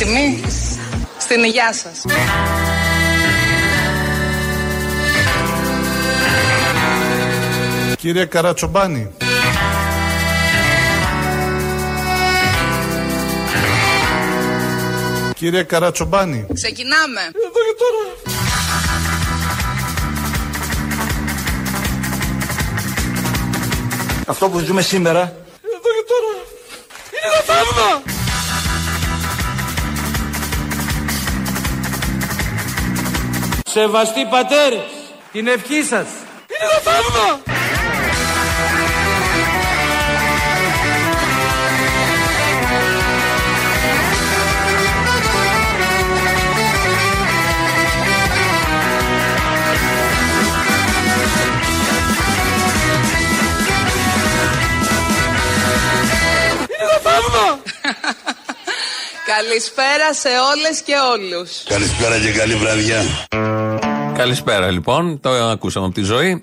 Έτοιμοι. Στην υγειά σας. Κύριε Καρατσομπάνη. Κύριε Καρατσομπάνη. Ξεκινάμε. Εδώ και τώρα. Αυτό που ζούμε σήμερα Εδώ και τώρα. Είναι ένα θαύμα. Σεβαστοί πατέρες, την ευχή σας. Είναι ένα θαύμα. Είναι ένα θαύμα. Καλησπέρα σε όλες και όλους. Καλησπέρα και καλή βραδιά. Καλησπέρα λοιπόν. Το ακούσαμε από τη ζωή.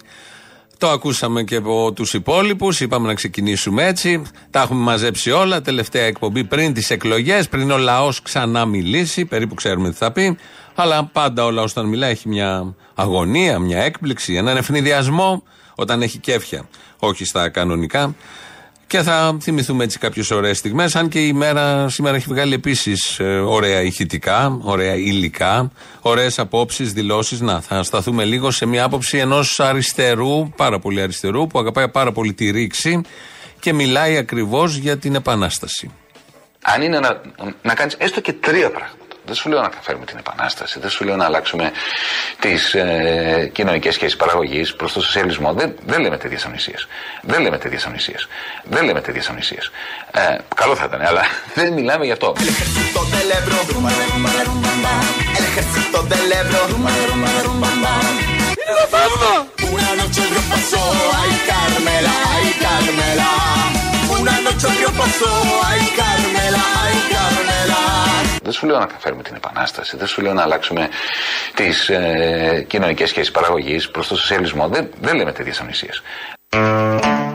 Το ακούσαμε και από τους υπόλοιπους. Είπαμε να ξεκινήσουμε έτσι. Τα έχουμε μαζέψει όλα. Τελευταία εκπομπή πριν τις εκλογές, πριν ο λαός ξανά μιλήσει. Περίπου ξέρουμε τι θα πει. Αλλά πάντα ο λαός όταν μιλάει έχει μια αγωνία, μια έκπληξη, έναν ευνηδιασμό όταν έχει κέφια. Όχι στα κανονικά. Και θα θυμηθούμε έτσι κάποιες ωραίες στιγμές. Αν και η μέρα σήμερα έχει βγάλει επίσης ωραία ηχητικά, ωραία υλικά, ωραίες απόψεις, δηλώσεις. Να, θα σταθούμε λίγο σε μια άποψη ενός αριστερού, πάρα πολύ αριστερού, που αγαπάει πάρα πολύ τη ρήξη και μιλάει ακριβώς για την Επανάσταση. αν είναι να, να κάνεις έστω και τρία πράγματα. Δεν σου λέω να φέρουμε την επανάσταση, δεν σου λέω να αλλάξουμε τις ε, κοινωνικές σχέσεις παραγωγής προς το σοσιαλισμό. Δεν, δεν λέμε τέτοιες ανοησίε. Δεν λέμε τέτοιες ανοησίε. Δεν λέμε τέτοιες ανοησίε. Ε, καλό θα ήταν, αλλά δεν μιλάμε γι' αυτό. El ejército del Ebro. El ejército del Ebro. Είναι ένα θαύμα. Una noche el río pasó, ay Carmela, ay Carmela. Una noche el río pasó, ay Carmela, ay Carmela. Δεν σου λέω να φέρουμε την επανάσταση, δεν σου λέω να αλλάξουμε τις ε, κοινωνικές σχέσεις παραγωγής προς το σοσιαλισμό. Δεν, δεν λέμε τέτοιες ανοησίες.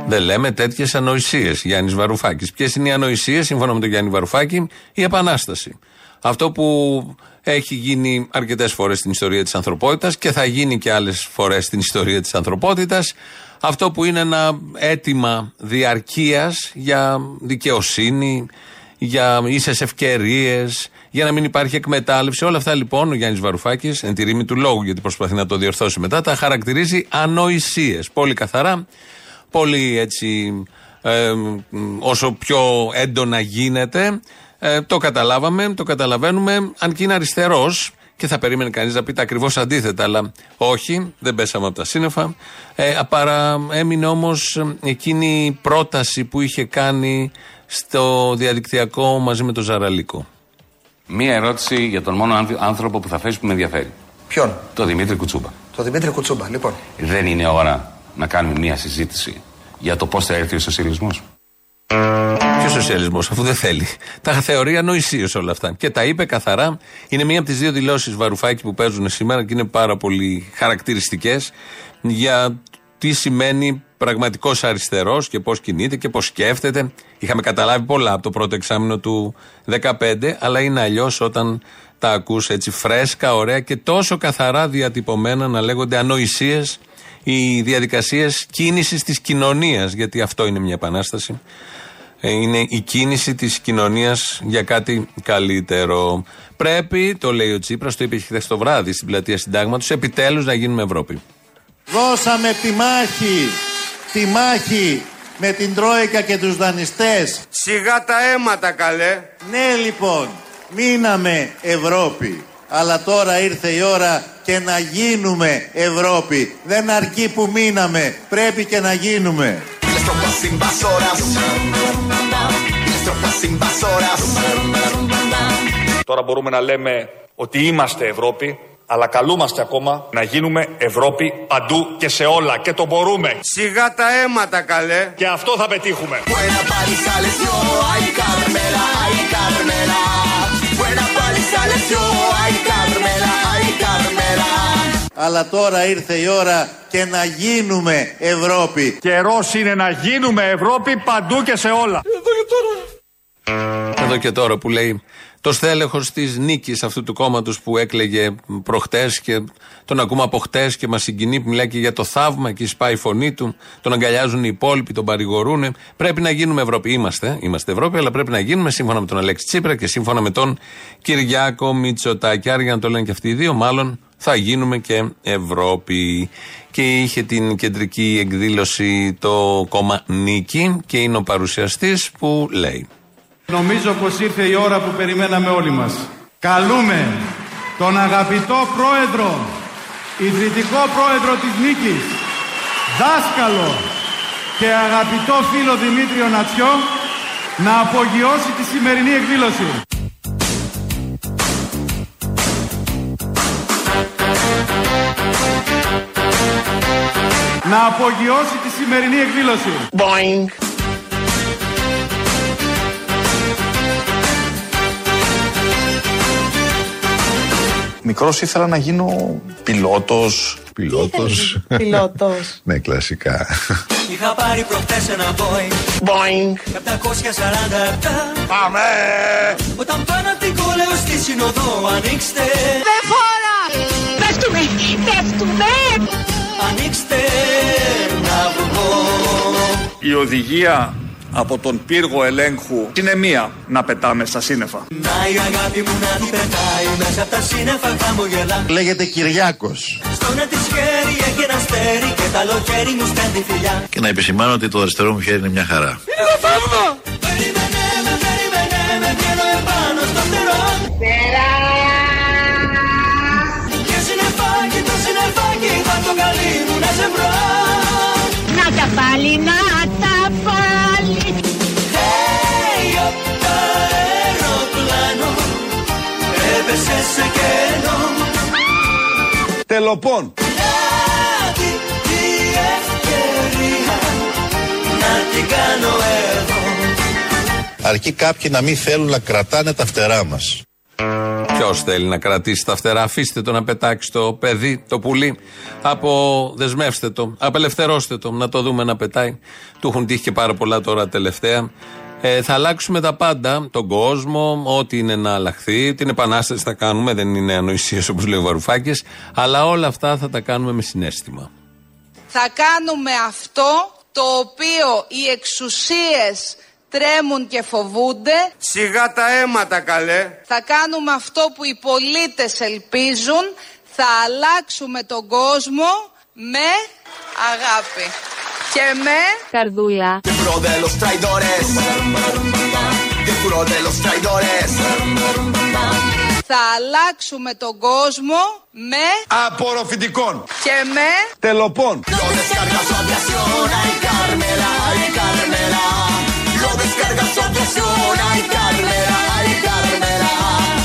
Δεν λέμε τέτοιες ανοησίες. Γιάννης Βαρουφάκης. Ποιες είναι οι ανοησίες, σύμφωνα με τον Γιάννη Βαρουφάκη, η Επανάσταση. Αυτό που έχει γίνει αρκετές φορές στην ιστορία της ανθρωπότητας και θα γίνει και άλλες φορές στην ιστορία της ανθρωπότητας. Αυτό που είναι ένα αίτημα διαρκείας για δικαιοσύνη, για ίσες ευκαιρίες, για να μην υπάρχει εκμετάλλευση. Όλα αυτά λοιπόν ο Γιάννης Βαρουφάκης, εν τη ρήμη του λόγου, γιατί προσπαθεί να το διορθώσει μετά, τα χαρακτηρίζει ανοησίες. Πολύ καθαρά, πολύ έτσι, ε, όσο πιο έντονα γίνεται. Ε, το καταλάβαμε, το καταλαβαίνουμε, αν και είναι αριστερός και θα περίμενε κανείς να πει τα ακριβώς αντίθετα, αλλά όχι, δεν πέσαμε από τα σύννεφα. Ε, παρά έμεινε όμως εκείνη η πρόταση που είχε κάνει στο διαδικτυακό μαζί με τον Ζαραλίκο. Μία ερώτηση για τον μόνο άνθ- άνθρωπο που θα θέσει που με ενδιαφέρει. Ποιον, Το Δημήτρη Κουτσούμπα. το Δημήτρη Κουτσούμπα, λοιπόν. Δεν είναι ώρα να κάνουμε μία συζήτηση για το πώς θα έρθει ο σοσιαλισμό. Ποιος σοσιαλισμός, αφού δεν θέλει. Τα θεωρεί ανοησίως όλα αυτά. Και τα είπε καθαρά. Είναι μία από τις δύο δηλώσεις Βαρουφάκη που παίζουν σήμερα και είναι πάρα πολύ χαρακτηριστικές για τι σημαίνει πραγματικός αριστερός και πώς κινείται και πώς σκέφτεται. Είχαμε καταλάβει πολλά από το πρώτο εξάμεινο του 2015, αλλά είναι αλλιώς όταν τα ακούς έτσι φρέσκα, ωραία και τόσο καθαρά διατυπωμένα να λέγονται ανοησίες οι διαδικασίες κίνησης της κοινωνίας, γιατί αυτό είναι μια επανάσταση. Ε, Είναι η κίνηση της κοινωνίας για κάτι καλύτερο. Πρέπει, το λέει ο Τσίπρας, το είπε και χθες το βράδυ στην πλατεία Συντάγματος, επιτέλους να γίνουμε Ευρώπη. Δώσαμε τη μάχη, τη μάχη με την Τρόικα και τους δανειστές. Σιγά τα αίματα καλέ. Ναι λοιπόν, μείναμε Ευρώπη. Αλλά τώρα ήρθε η ώρα και να γίνουμε Ευρώπη. Δεν αρκεί που μείναμε, πρέπει και να γίνουμε. Las tropas invasoras. Las tropas invasoras. Τώρα μπορούμε να λέμε ότι είμαστε Ευρώπη, αλλά καλούμαστε ακόμα να γίνουμε Ευρώπη παντού και σε όλα. Και το μπορούμε. Σιγά τα αίματα καλέ. Και αυτό θα πετύχουμε. Buena paliza les dio, ay Carmela, ay Carmela. Buena paliza les dio, ay Carmela, ay Carmela. Αλλά τώρα ήρθε η ώρα και να γίνουμε Ευρώπη. Καιρός είναι να γίνουμε Ευρώπη παντού και σε όλα. Εδώ και τώρα που λέει το στέλεχος της νίκης αυτού του κόμματος που έκλεγε προχτές και τον ακούμε από χτες και μας συγκινεί που μιλάει και για το θαύμα και σπάει η φωνή του. Τον αγκαλιάζουν οι υπόλοιποι, τον παρηγορούν. Πρέπει να γίνουμε Ευρώπη. Είμαστε, είμαστε Ευρώπη, αλλά πρέπει να γίνουμε σύμφωνα με τον Αλέξη Τσίπρα και σύμφωνα με τον Κυριάκο Μητσοτάκη. Άρα για να το λένε και αυτοί οι δύο, μάλλον θα γίνουμε και Ευρώπη. Και είχε την κεντρική εκδήλωση το κόμμα Νίκη και είναι ο παρουσιαστής που λέει. Νομίζω πως ήρθε η ώρα που περιμέναμε όλοι μας. Καλούμε τον αγαπητό πρόεδρο, ιδρυτικό πρόεδρο της Νίκης, δάσκαλο και αγαπητό φίλο Δημήτριο Νατσιό να απογειώσει τη σημερινή εκδήλωση. Να απογειώσει τη σημερινή εκδήλωση. Boing. Μικρός ήθελα να γίνω πιλότος. Πιλότος. Πιλότος. ναι, κλασικά. Είχα πάρει προχτές ένα Boeing. Boeing. 747. Πάμε. Όταν πάνω απ' την κόλεο στη συνοδό ανοίξτε. Δεν φορά. Πέφτουμε. Πέφτουμε. Ανοίξτε να βγω. Η οδηγία από τον πύργο ελέγχου είναι μία να πετάμε στα σύννεφα. Να η αγάπη μου να την πετάει μέσα από τα σύννεφα χαμογελά. Λέγεται Κυριάκος. Στον ένα της χέρι έχει ένα αστέρι και τα άλλο χέρι μου στέλνει φιλιά. Και να επισημάνω ότι το αριστερό μου χέρι είναι μια χαρά. Είναι το θαύμα. Περίμενε με, περίμενε με, βγαίνω επάνω στο φτερό. Πέρα. Και συννεφάκι, το συννεφάκι, θα το καλή μου να σε βρω. Να τα πάλι, να τα πάλι. Hey, απ' το αεροπλάνο έπεσε σε κενό. Τελοπών. Λάβει η ευκαιρία να την κάνω εγώ. Αρκεί κάποιοι να μην θέλουν να κρατάνε τα φτερά μας. Ποιος θέλει να κρατήσει τα φτερά, αφήστε το να πετάξει το παιδί, το πουλί. Αποδεσμεύστε το, απελευθερώστε το, να το δούμε να πετάει. Του έχουν τύχει και πάρα πολλά τώρα τελευταία. Ε, θα αλλάξουμε τα πάντα, τον κόσμο, ό,τι είναι να αλλάχθεί. Την επανάσταση θα κάνουμε, δεν είναι ανοησίες όπως λέει ο Βαρουφάκης. Αλλά όλα αυτά θα τα κάνουμε με συνέστημα. Θα κάνουμε αυτό το οποίο οι εξουσίες τρέμουν και φοβούνται. Σιγά τα αίματα καλέ. Θα κάνουμε αυτό που οι πολίτες ελπίζουν. Θα αλλάξουμε τον κόσμο με αγάπη. Και με... Καρδούλα. Que juro de los traidores. Que juro de los traidores. Θα αλλάξουμε τον κόσμο με... Απορροφητικών. Και με... Τελοπών.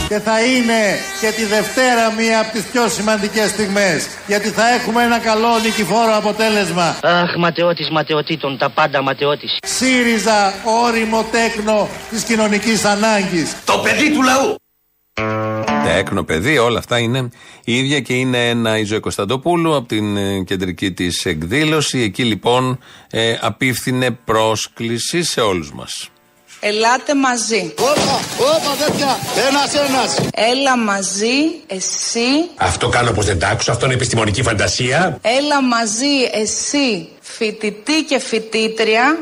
Και θα είναι και τη Δευτέρα μία από τις πιο σημαντικές στιγμές. Γιατί θα έχουμε ένα καλό νικηφόρο αποτέλεσμα. Αχ, ματαιώτης ματαιωτήτων, τα πάντα ματαιώτης. ΣΥΡΙΖΑ, όριμο τέκνο της κοινωνικής ανάγκης. Το παιδί του λαού. Τέκνο παιδί, όλα αυτά είναι η ίδια και είναι ένα η Ζωή Κωνσταντοπούλου από την ε, κεντρική της εκδήλωση. Εκεί λοιπόν ε, απίφθινε πρόσκληση σε όλους μας. Ελάτε μαζί. Όπα, όπα τέτοια, ένας ένας. Έλα μαζί, εσύ. Αυτό κάνω πως δεν τ' άκουσα, αυτό είναι επιστημονική φαντασία. Έλα μαζί, εσύ, φοιτητή και φοιτήτρια.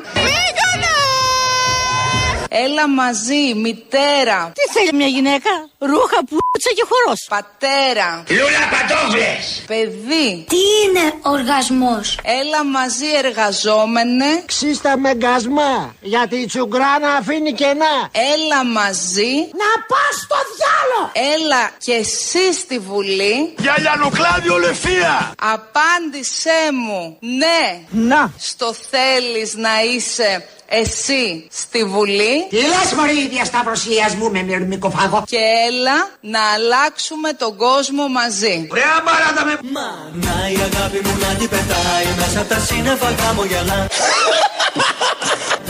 Έλα μαζί, μητέρα. Τι θέλει μια γυναίκα, ρούχα, πούτσα και χορός. Πατέρα. Λούλα παντόφλες. Παιδί. Τι είναι οργασμός; Έλα μαζί, εργαζόμενε. Ξύστα με γκασμά, γιατί η τσουγκράνα αφήνει κενά. Έλα μαζί. Να πας στο διάλο. Έλα και εσύ στη Βουλή. Για Λιανουκλάδη ολεφία. Απάντησέ μου, ναι. Να. Στο θέλεις να είσαι εσύ στη Βουλή. Τι λες μωρή διασταυρωσίας μου με μυρμικοφάγο. Και έλα να αλλάξουμε τον κόσμο μαζί. Ωραία μπαράτα με Μα να η αγάπη μου να την πετάει μέσα από τα σύννεφα χαμογελά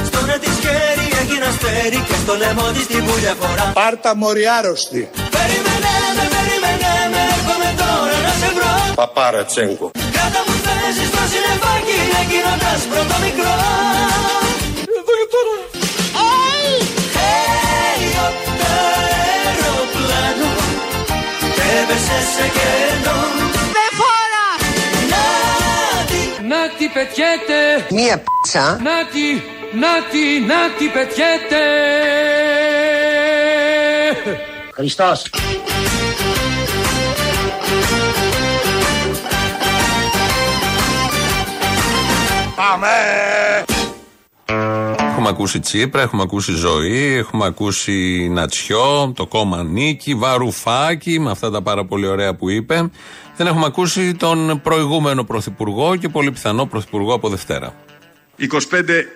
Στο να της χέρι έχει ένα αστέρι και στο λαιμό της την πουλια φορά Πάρτα μωρή άρρωστη. Περίμενε με, περίμενε με, έρχομαι τώρα να σε βρω Παπάρα τσέγκο. Κράτα μου θέση στο συννεφάκι εκείνο το άσπρο το μικρό σε κενό. Δεν φορά. Να τι πετιέται. Μία πίτσα. Να τι, να τι, να τι πετιέται. Χριστός. Πάμε! Έχουμε ακούσει Τσίπρα, έχουμε ακούσει Ζωή, έχουμε ακούσει Νατσιό, το κόμμα Νίκη, Βαρουφάκη, με αυτά τα πάρα πολύ ωραία που είπε. Δεν έχουμε ακούσει τον προηγούμενο πρωθυπουργό και πολύ πιθανό πρωθυπουργό από Δευτέρα. 25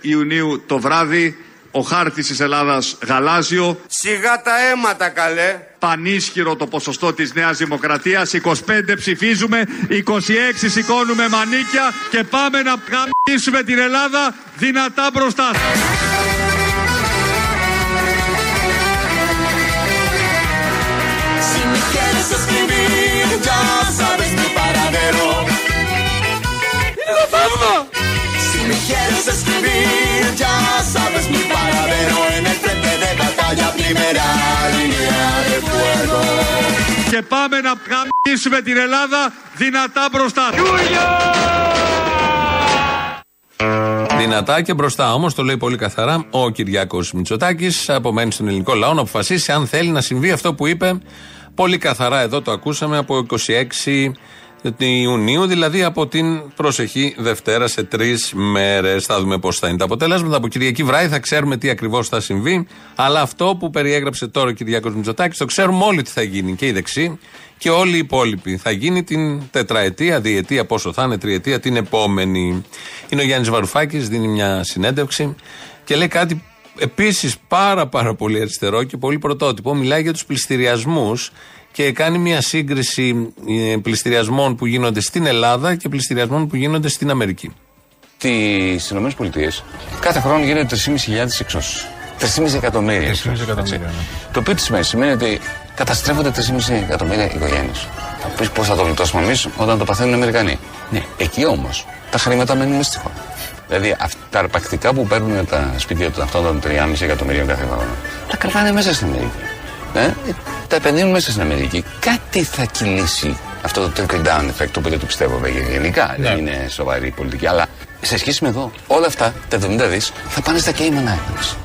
Ιουνίου το βράδυ, ο χάρτης της Ελλάδας γαλάζιο, Σιγά τα αίματα καλέ. πανίσχυρο το ποσοστό της Νέας Δημοκρατίας, 25 ψηφίζουμε, 26 σηκώνουμε μανίκια και πάμε να γαμίσουμε την Ελλάδα δυνατά μπροστά. Si me quieres escribir, ya sabes mi paradero. Si me quieres escribir, ya sabes mi paradero. En el frente de batalla, primera línea de fuego. Και πάμε να γαμίσουμε την Ελλάδα δυνατά μπροστά. Δυνατά και μπροστά όμως, το λέει πολύ καθαρά ο Κυριάκος Μητσοτάκης. Απομένει στον ελληνικό λαό να αποφασίσει αν θέλει να συμβεί αυτό που είπε πολύ καθαρά. Εδώ το ακούσαμε από 26 Ιουνίου, δηλαδή από την προσεχή Δευτέρα σε τρεις μέρες. Θα δούμε πώς θα είναι τα αποτέλεσματα. Από Κυριακή βράδυ θα ξέρουμε τι ακριβώς θα συμβεί. Αλλά αυτό που περιέγραψε τώρα ο Κυριάκος Μητσοτάκης το ξέρουμε όλοι τι θα γίνει. Και οι δεξιοί και όλοι οι υπόλοιποι. Θα γίνει την τετραετία, διετία, πόσο θα είναι, τριετία, την επόμενη. Είναι ο Γιάννης Βαρουφάκης, δίνει μια συνέντευξη και λέει κάτι επίσης πάρα πάρα πολύ αριστερό και πολύ πρωτότυπο. Μιλάει για τους πληστηριασμούς και κάνει μια σύγκριση ε, πληστηριασμών που γίνονται στην Ελλάδα και πληστηριασμών που γίνονται στην Αμερική. Στι ΗΠΑ κάθε χρόνο γίνεται 3.500 εξώσεις. 3,5 εκατομμύρια. έτσι. Το οποίο τι σημαίνει, σημαίνει ότι καταστρέφονται 3,5 εκατομμύρια οικογένειες. Θα πεις πώς θα το γλιτώσουμε εμείς όταν το παθαίνουν οι Αμερικανοί; Ναι, εκεί όμως τα χρήματα μένουν στη χώρα. Δηλαδή αυτά τα αρπακτικά που παίρνουν τα σπίτια των αυτών των 3,5 εκατομμυρίων κάθε χρόνο, τα κρατάνε μέσα στην Αμερική. Ε, τα επενδύουν μέσα στην Αμερική. Κάτι θα κυλήσει αυτό το trickle down effect, το οποίο δεν το πιστεύω βέβαια, γενικά. Δεν είναι σοβαρή πολιτική. Αλλά σε σχέση με εδώ, όλα αυτά, τα 70 δις, θα πάνε στα Cayman Islands.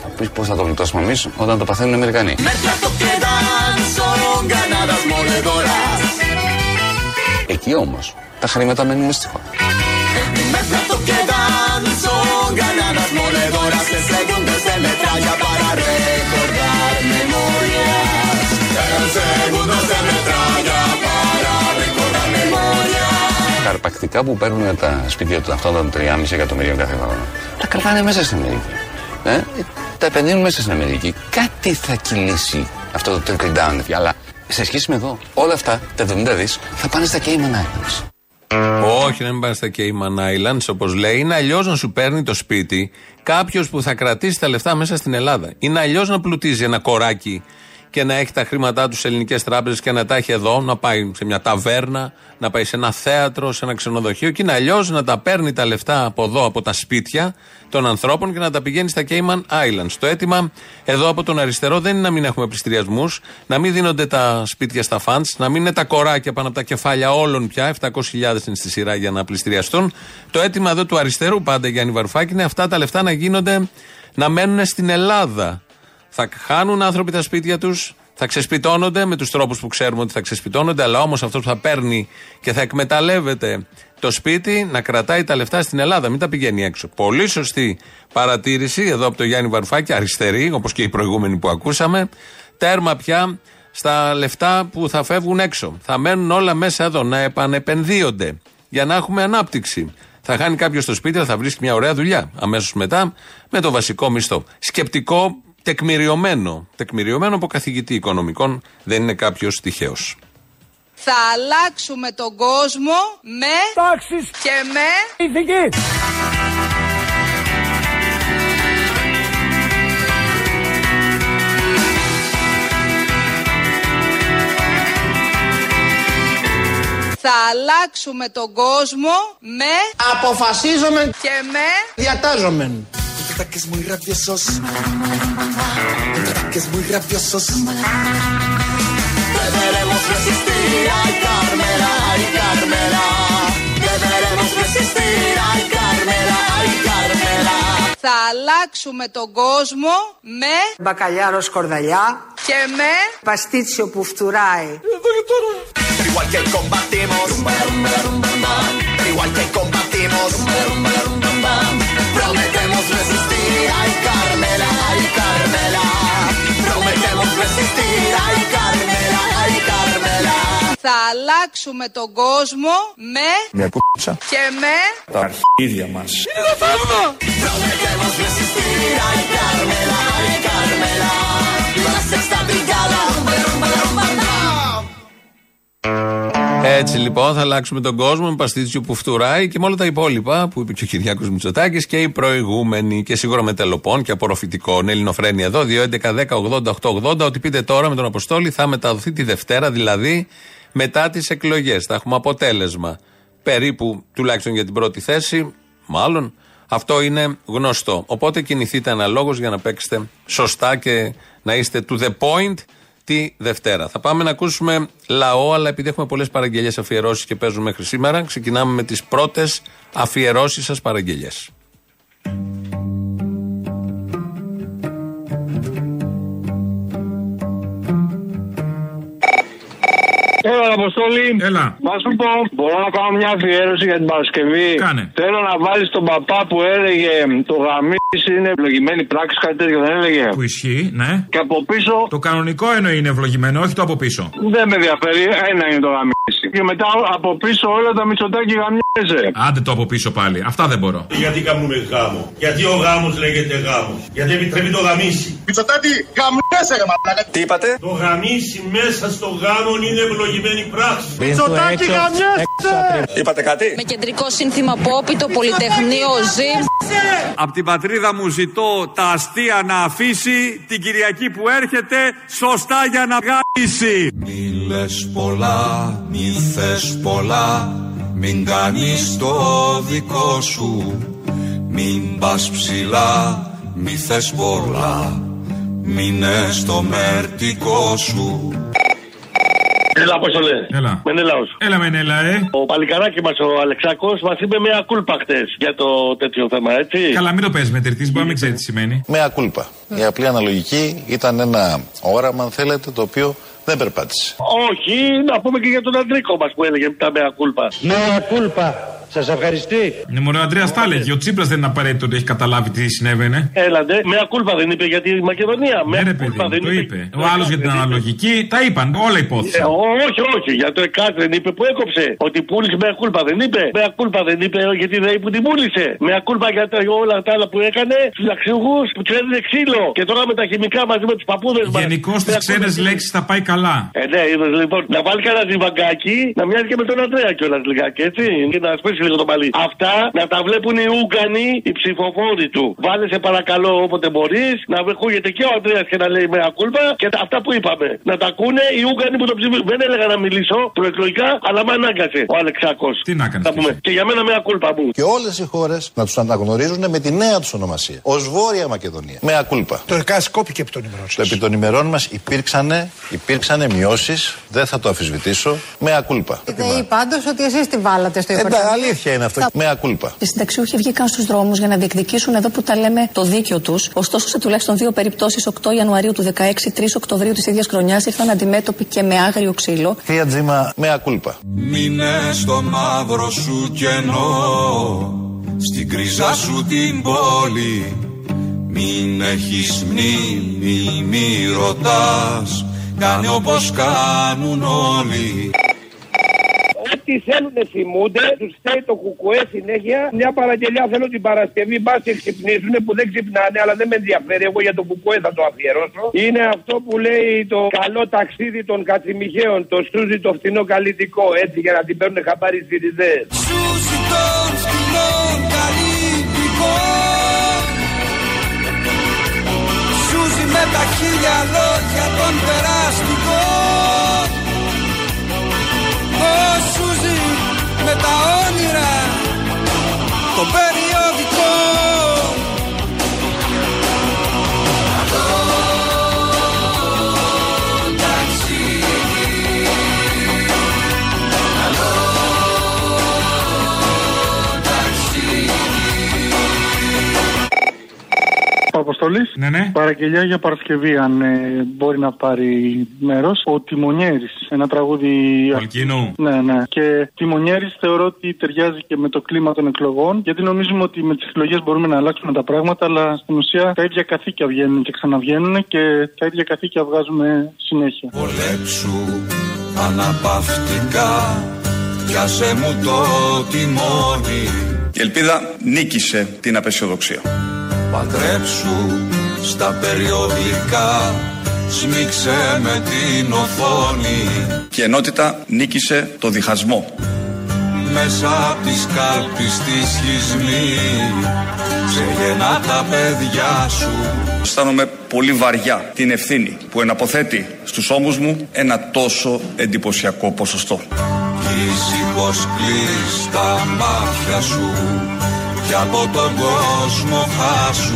Θα πεις πώς θα το γλιτώσουμε εμείς όταν το παθαίνουν οι Αμερικανοί. El plato que dan son ganadas moledoras. Εκεί όμως τα χρήματα μένουν μέσα στη χώρα. Son ganadas moledoras. El segundo es de metralla para recordar memorias. El segundo es de metralla para recordar memorias. Τα αρπακτικά που παίρνουν τα σπίτια των αυτών των 3,5 εκατομμυρίων κάθε χρόνο, τα κρατάνε μέσα στην Αμερική. Ε, τα επενδύουν μέσα στην Αμερική. Κάτι θα κυλήσει αυτό το trickle down effect. Αλλά σε σχέση με εδώ, όλα αυτά, τα 70 δις, θα πάνε στα Cayman Islands. Όχι, να μην πάνε στα Cayman Islands, όπως λέει. Είναι αλλιώς να σου παίρνει το σπίτι κάποιος που θα κρατήσει τα λεφτά μέσα στην Ελλάδα. Είναι αλλιώς να πλουτίζει ένα κοράκι και να έχει τα χρήματά του σε ελληνικές τράπεζες και να τα έχει εδώ, να πάει σε μια ταβέρνα, να πάει σε ένα θέατρο, σε ένα ξενοδοχείο. Και είναι αλλιώς να τα παίρνει τα λεφτά από εδώ, από τα σπίτια των ανθρώπων και να τα πηγαίνει στα Cayman Islands. Το αίτημα εδώ από τον αριστερό δεν είναι να μην έχουμε πληστηριασμούς, να μην δίνονται τα σπίτια στα φαντ, να μην είναι τα κοράκια πάνω από τα κεφάλια όλων πια, 700.000 είναι στη σειρά για να πληστηριαστούν. Το αίτημα εδώ του αριστερού, πάντα Γιάννη Βαρουφάκη, είναι αυτά τα λεφτά να γίνονται, να μένουν στην Ελλάδα. Θα χάνουν άνθρωποι τα σπίτια τους, θα ξεσπιτώνονται με τους τρόπους που ξέρουμε ότι θα ξεσπιτώνονται, αλλά όμως αυτός που θα παίρνει και θα εκμεταλλεύεται το σπίτι να κρατάει τα λεφτά στην Ελλάδα, μην τα πηγαίνει έξω. Πολύ σωστή παρατήρηση εδώ από το Γιάννη Βαρουφάκη, αριστερή, όπως και οι προηγούμενοι που ακούσαμε. Τέρμα πια στα λεφτά που θα φεύγουν έξω. Θα μένουν όλα μέσα εδώ, να επανεπενδύονται για να έχουμε ανάπτυξη. Θα χάνει κάποιος το σπίτι, αλλά θα βρίσκει μια ωραία δουλειά αμέσως μετά με το βασικό μισθό. Σκεπτικό τεκμηριωμένο. Τεκμηριωμένο από καθηγητή οικονομικών, δεν είναι κάποιος τυχαίος. Θα αλλάξουμε τον κόσμο με Τάξεις και με ηθική. θα αλλάξουμε τον κόσμο με Αποφασίζομαι και με διατάζομαι. Ataques muy rabiosos. Ataques muy rabiosos. Deberemos resistir, ay Carmela, ay Carmela. Deberemos resistir, ay Carmela, ay Carmela. Θα αλλάξουμε τον κόσμο με Μπακαλιάρο σκορδαλιά και με παστίτσιο που φτουράει. Igual que combatimos. Igual que combatimos. Θα αλλάξουμε τον κόσμο με πούσα και με τα αρχί μας. Παράστε στα μπλασάν. Έτσι λοιπόν θα αλλάξουμε τον κόσμο με παστίτσιο που φτουράει και με όλα τα υπόλοιπα που είπε και ο Κυριάκος Μητσοτάκης και οι προηγούμενοι και σίγουρα με τελοπών και απορροφητικών. Ελληνοφρένια εδώ, 2.11.10.80.880. Ό,τι πείτε τώρα με τον Αποστόλη θα μεταδοθεί τη Δευτέρα, δηλαδή μετά τις εκλογές. Θα έχουμε αποτέλεσμα. Περίπου τουλάχιστον για την πρώτη θέση, μάλλον. Αυτό είναι γνωστό. Οπότε κινηθείτε αναλόγως για να παίξετε σωστά και να είστε to the point τη Δευτέρα. Θα πάμε να ακούσουμε λαό, αλλά επειδή έχουμε πολλές παραγγελίες αφιερώσεις και παίζουν μέχρι σήμερα, ξεκινάμε με τις πρώτες αφιερώσεις σας παραγγελίες. Έλα, Αποστόλη. Έλα. Μα σου πω, μπορώ να κάνω μια αφιέρωση για την Παρασκευή. Κάνε. Θέλω να βάλεις τον παπά που έλεγε το γαμίσι είναι ευλογημένη πράξη, κάτι τέτοιο δεν έλεγε. Που ισχύει, ναι. Και από πίσω Το κανονικό εννοεί είναι ευλογημένο, όχι το από πίσω. δεν με ενδιαφέρει, ένα είναι το γαμίσι. Και μετά από πίσω όλα τα μισοτάκι γαμιέζε. Άντε το από πίσω πάλι. Αυτά δεν μπορώ. Γιατί κάνουμε γάμο; Γιατί ο γάμος λέγεται γάμος; Γιατί επιτρέπει το γαμίσι; Μισοτάκι γαμιέζε, γαμαλάκα. Τι είπατε; Το γαμίσι μέσα στο γάμο είναι ευλογημένη πράξη. Μισοτάκι γαμιέζε. Είπατε κάτι; με κεντρικό σύνθημα Πόπι το Πολυτεχνείο ζει. Απ' την πατρίδα μου ζητώ τα αστεία να αφήσει την Κυριακή που έρχεται σωστά για να γάμισει. Μη λες πολλά, μη θες πολλά Μην κάνεις το δικό σου Μην πας ψηλά, μη θες πολλά Μείνε στο μερτικό σου Έλα, Απόστολε. Έλα. Μενέλαος. Έλα, Μενέλα, ε. Ο παλικαράκι μας, ο Αλεξάκος, μας είπε μια κούλπα χτες για το τέτοιο θέμα, έτσι. Καλά, μην το παίζει με τριετή, μπορεί να μην ξέρει τι σημαίνει. Μea culpa. Η απλή αναλογική ήταν ένα όραμα, αν θέλετε, το οποίο δεν περπάτησε. Όχι, να πούμε και για τον Αντρίκο μας που έλεγε τα μια κούλπα. Νέα κούλπα. Σας ευχαριστεί. Ναι, μωρέ, ο Αντρέα τα έλεγε. Ο Τσίπρας δεν είναι απαραίτητο ότι έχει καταλάβει τι συνέβαινε. Έλαντε, μια κούλπα δεν είπε για τη Μακεδονία. Ναι, Μea ρε παιδί, culpa μου, δεν το είπε. Ο άλλος για την αναλογική, τα είπαν, όλα Ε, υπόθεσαν. όχι, όχι, για το ΕΚΑΤ δεν είπε που έκοψε. Ότι πούλησε με κούλπα δεν είπε. Με κούλπα δεν είπε γιατί δεν είπε που την πούλησε. Με κούλπα για τα, όλα τα άλλα που έκανε στους λαξιούχου που του έδινε ξύλο. Και τώρα με τα χημικά μαζί με τους παππούδες μας. Γενικώς στι ξένες λέξεις θα πάει καλά. Ε, ναι, είδες, λοιπόν, να βάλει κανένας ζυμπαγκάκι, να μοιάζει και με τον Αντρέα κιόλας λιγάκι, έτσι. Και να σπίσει λίγο το παλί. Αυτά να τα βλέπουν οι Ούγγανοι, οι ψηφοφόροι του. Βάλε σε παρακαλώ όποτε μπορείς, να ακούγεται και ο Αντρέα και να λέει με ακούλπα και τα- αυτά που είπαμε. Να τα ακούνε οι Ούγγανοι που το ψηφίσουν. Δεν έλεγα να μιλήσω προεκλογικά, αλλά με ανάγκασε ο Αλεξάκος. Τι να κάνεις. Και για μένα με ακούλπα μου. Και όλες οι χώρες να τους αναγνωρίζουν με τη νέα τους ονομασία. Ω Βόρεια Μακεδονία. Μea culpa. Το ΕΚΑΣ κόπηκε από τον ημερό Το επί των ημερών μας υπήρξαν, υπήρξαν μειώσεις, δεν θα το αφισβητήσω. Mea culpa. Ιδεεί πάντως ότι εσείς τη βάλατε στο Εντάξει, υπερταμείο. Αλήθεια είναι αυτό. Mea culpa. Οι συνταξιούχοι βγήκαν στους δρόμους για να διεκδικήσουν εδώ που τα λέμε το δίκιο τους. Ωστόσο, σε τουλάχιστον δύο περιπτώσεις, 8 Ιανουαρίου του 16, 3 Οκτωβρίου της ίδιας χρονιάς, ήρθαν αντιμέτωποι και με άγριο ξύλο. Θεία Τζίμα, mea culpa. Μείνε στο μαύρο σου κενό Στην κρίζα σου την πόλη Μην έχεις μνήμη, μη ρωτάς Κάνε όπως κάνουν όλοι Ό,τι θέλουν θυμούνται, τους φταίει το κουκουέ συνέχεια. Μια παραγγελιά θέλω την Παρασκευή, μπα και ξυπνήσουν που δεν ξυπνάνε, αλλά δεν με ενδιαφέρει. Εγώ για το κουκουέ θα το αφιερώσω. Είναι αυτό που λέει το καλό ταξίδι των κατσιμιχαίων. Το σούζι το φθηνό καλλιτικό. Έτσι για να την παίρνουν χαμπάρι οι Σιριζέ. Σούζι των σκηνών καλλιτικό Σούζι με τα χίλια λόγια των περαστικών Όσου ζει με τα όνειρα Το περιοδικό. Αποστόλη. Ναι, ναι. Παραγγελιά για Παρασκευή, αν ε, μπορεί να πάρει μέρος. Ο Τιμονιέρης. Ένα τραγούδι. Πολκίνου. Ναι, ναι. Και Τιμονιέρης θεωρώ ότι ταιριάζει και με το κλίμα των εκλογών. Γιατί νομίζουμε ότι με τις εκλογές μπορούμε να αλλάξουμε τα πράγματα, αλλά στην ουσία τα ίδια καθήκια βγαίνουν και ξαναβγαίνουν και τα ίδια καθήκια βγάζουμε συνέχεια. Πολέψου αναπαυτικά Πιάσε μου το τιμόνι Η ελπίδα νίκησε την απεσιοδοξία. Παντρέψου στα περιοδικά Σμίξε με την οθόνη Και η ενότητα νίκησε το διχασμό. Μέσα απ' τις κάλπης της σχισμή Ξεγεννά τα παιδιά σου Αισθάνομαι πολύ βαριά την ευθύνη που εναποθέτει στους ώμους μου ένα τόσο εντυπωσιακό ποσοστό. Ήσυχος κλείς τα μάτια σου Κι από τον κόσμο χάσου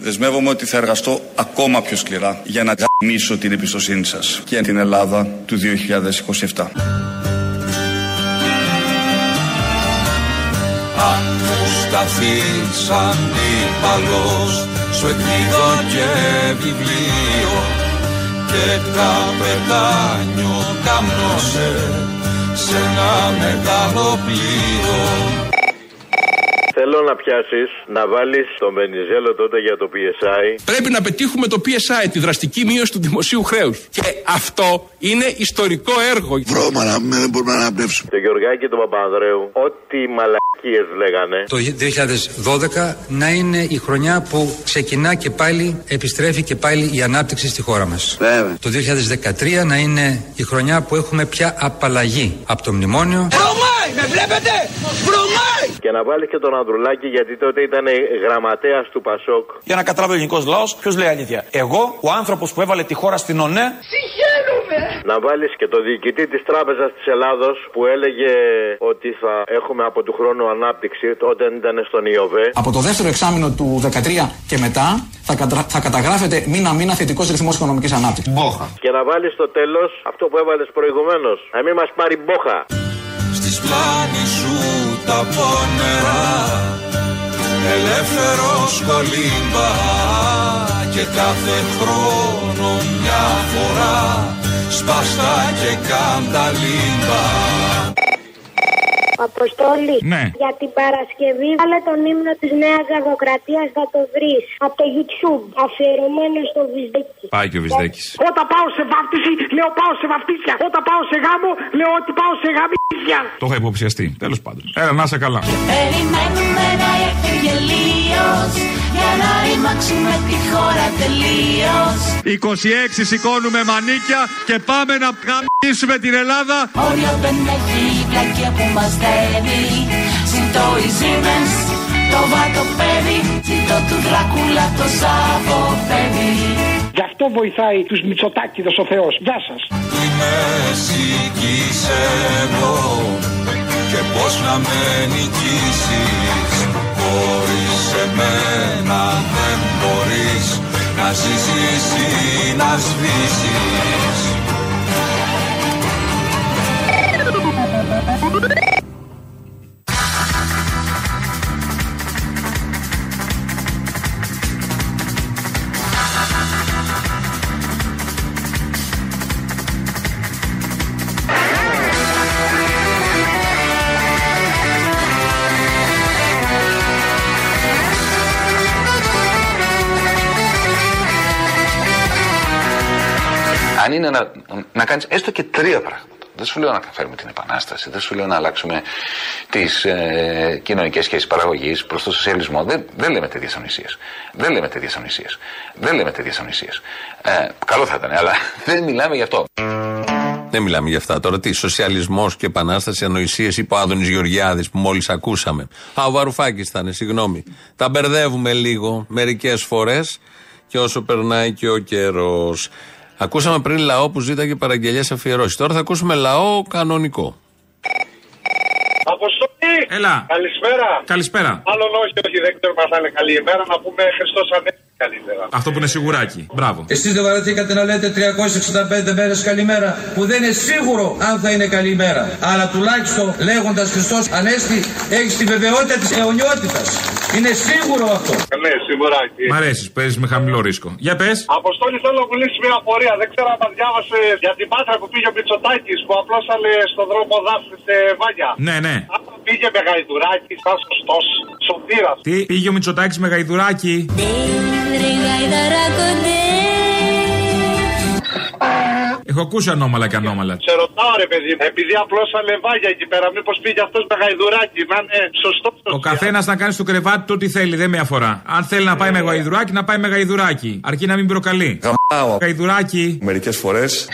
Δεσμεύομαι ότι θα εργαστώ ακόμα πιο σκληρά για να γαμίσω την εμπιστοσύνη σας και την Ελλάδα του 2027. Αν μου σταθείς αντίπαλος Σου εκδίδω και βιβλίο Και καπετάνιο κάμνωσε Σε ένα μεγάλο πλοίο Θέλω να πιάσεις, να βάλεις τον Βενιζέλο τότε για το PSI. Πρέπει να πετύχουμε το PSI, τη δραστική μείωση του δημοσίου χρέους. Και αυτό είναι ιστορικό έργο. Βρώμα να δεν μπορούμε να αναπνεύσουμε. Το Γεωργάκη και τον Παπανδρέου, ό,τι μαλακίες λέγανε. Το 2012 να είναι η χρονιά που ξεκινά και πάλι, επιστρέφει και πάλι η ανάπτυξη στη χώρα μας. Το 2013 να είναι η χρονιά που έχουμε πια απαλλαγή από το μνημόνιο. Βρωμάει, με βλέπετε! Βρωμάει! Και να βάλει και τον Ανδρουλάκη γιατί τότε ήταν γραμματέας του Πασόκ. Για να καταλάβει ο ελληνικό λαός, ποιος λέει αλήθεια. Εγώ, ο άνθρωπος που έβαλε τη χώρα στην ΟΝΕ. Συγχαίρομαι! Να βάλεις και το διοικητή της Τράπεζας της Ελλάδος που έλεγε ότι θα έχουμε από του χρόνου ανάπτυξη όταν ήταν στον ΙΟΒΕ. Από το δεύτερο εξάμεινο του 2013 και μετά θα, κατα... θα καταγράφεται μήνα-μήνα θετικός ρυθμός οικονομικής ανάπτυξης. Μπόχα. Και να βάλεις στο τέλος αυτό που έβαλες προηγουμένως. Να μην μας πάρει μπόχα. Στις πλάνη σου τα πόνερα. Ελεύθερος κολύμπα Και κάθε χρόνο μια φορά. Σπάστα και κάντα λίμπα Αποστόλη, Ναι. για την Παρασκευή βάλε τον ύμνο της Νέας Δημοκρατίας θα το βρεις από το YouTube, αφιερωμένο στο Βυσδέκι. Πάει και ο Βυσδέκης. Όταν πάω σε βάφτιση, λέω πάω σε βαφτίσια. Όταν πάω σε γάμο, λέω ότι πάω σε γαμίσια. Το είχα υποψιαστεί. Τέλος πάντων. Έλα, να είσαι καλά. Περιμένουμε να έρθει γελίος Για να ρημάξουμε τη χώρα τελείως 26 σηκώνουμε μανίκια και πάμε να γαμίσουμε την Ελλάδα. Όριο δεν έχει η πλακία που μας δένει. Ζητώ η Siemens, το βάτο παιδί Ζητώ του Δράκουλα το σάβο παιδί Γι' αυτό βοηθάει τους Μητσοτάκηδες ο Θεός. Γεια σας. Τι με σηκίσε εδώ Και πώς να με νικήσεις. Χωρίς εμένα δεν μπορείς Να ζήσεις ή να σβήσεις Αν είναι να, να κάνεις έστω και τρία πράγματα. Δεν σου λέω να φέρουμε την επανάσταση, δεν σου λέω να αλλάξουμε τις ε, κοινωνικές σχέσεις παραγωγής προς το σοσιαλισμό. Δεν, δεν λέμε τέτοιες ανοησίε. Δεν λέμε τέτοιες ανοησίε. Δεν λέμε τέτοιες ανοησίε. Ε, καλό θα ήταν, αλλά δεν μιλάμε γι' αυτό. Δεν μιλάμε για αυτά τώρα. Τι, σοσιαλισμός και επανάσταση, ανοησίες, είπε ο Άδωνης Γεωργιάδης που μόλις ακούσαμε. Α, ο Βαρουφάκης ήταν, συγγνώμη. Τα μπερδεύουμε λίγο μερικές φορές και όσο περνάει και ο καιρός. Ακούσαμε πριν λαό που ζήταγε παραγγελίες αφιερώσεις. Τώρα θα ακούσουμε λαό κανονικό. Αποστολή! Έλα. Καλησπέρα! Καλησπέρα. Μάλλον όχι, όχι, δεν ξέρω αν θα είναι καλή ημέρα να πούμε Χριστός Ανέστη καλύτερα. Αυτό που είναι σιγουράκι. Μπράβο. Εσείς δεν βαρεθήκατε να λέτε 365 μέρες καλημέρα που δεν είναι σίγουρο αν θα είναι καλημέρα. Αλλά τουλάχιστον λέγοντας Χριστός Ανέστη έχεις τη βεβαιότητα της αιωνιότητας. Είναι σίγουρο αυτό. Ναι, σιγουράκι. Μ' αρέσεις, παίζεις με χαμηλό ρίσκο. Για πες. Αποστόλης θέλω να μου λύσει μια απορία. Δεν ξέρω αν τα διάβασε για την πάτρα που πήγε ο Μητσοτάκης που απλώσανε στον δρόμο δάφνη σε βάγια. Ναι, ναι. Αν πήγε με γαϊδουράκι, σαν σωστός, σωτήρας. Τι πήγε ο Μητσοτάκης με γαϊδουράκι. Έχω ακούσει ανώμαλα και ανώμαλα. Σε ρωτάω ρε παιδί, επειδή απλώσανε βάγια εκεί πέρα, μήπως πήγε αυτός με γαϊδουράκι, να είναι σωστός. Ο καθένας να κάνει στο κρεβάτι του ό,τι θέλει, δεν με αφορά. Αν θέλει να πάει με γαϊδουράκι, να πάει με γαϊδουράκι. Αρκεί να μην προκαλεί. Γαμάω. Γαϊδουράκι. Μερικές φορές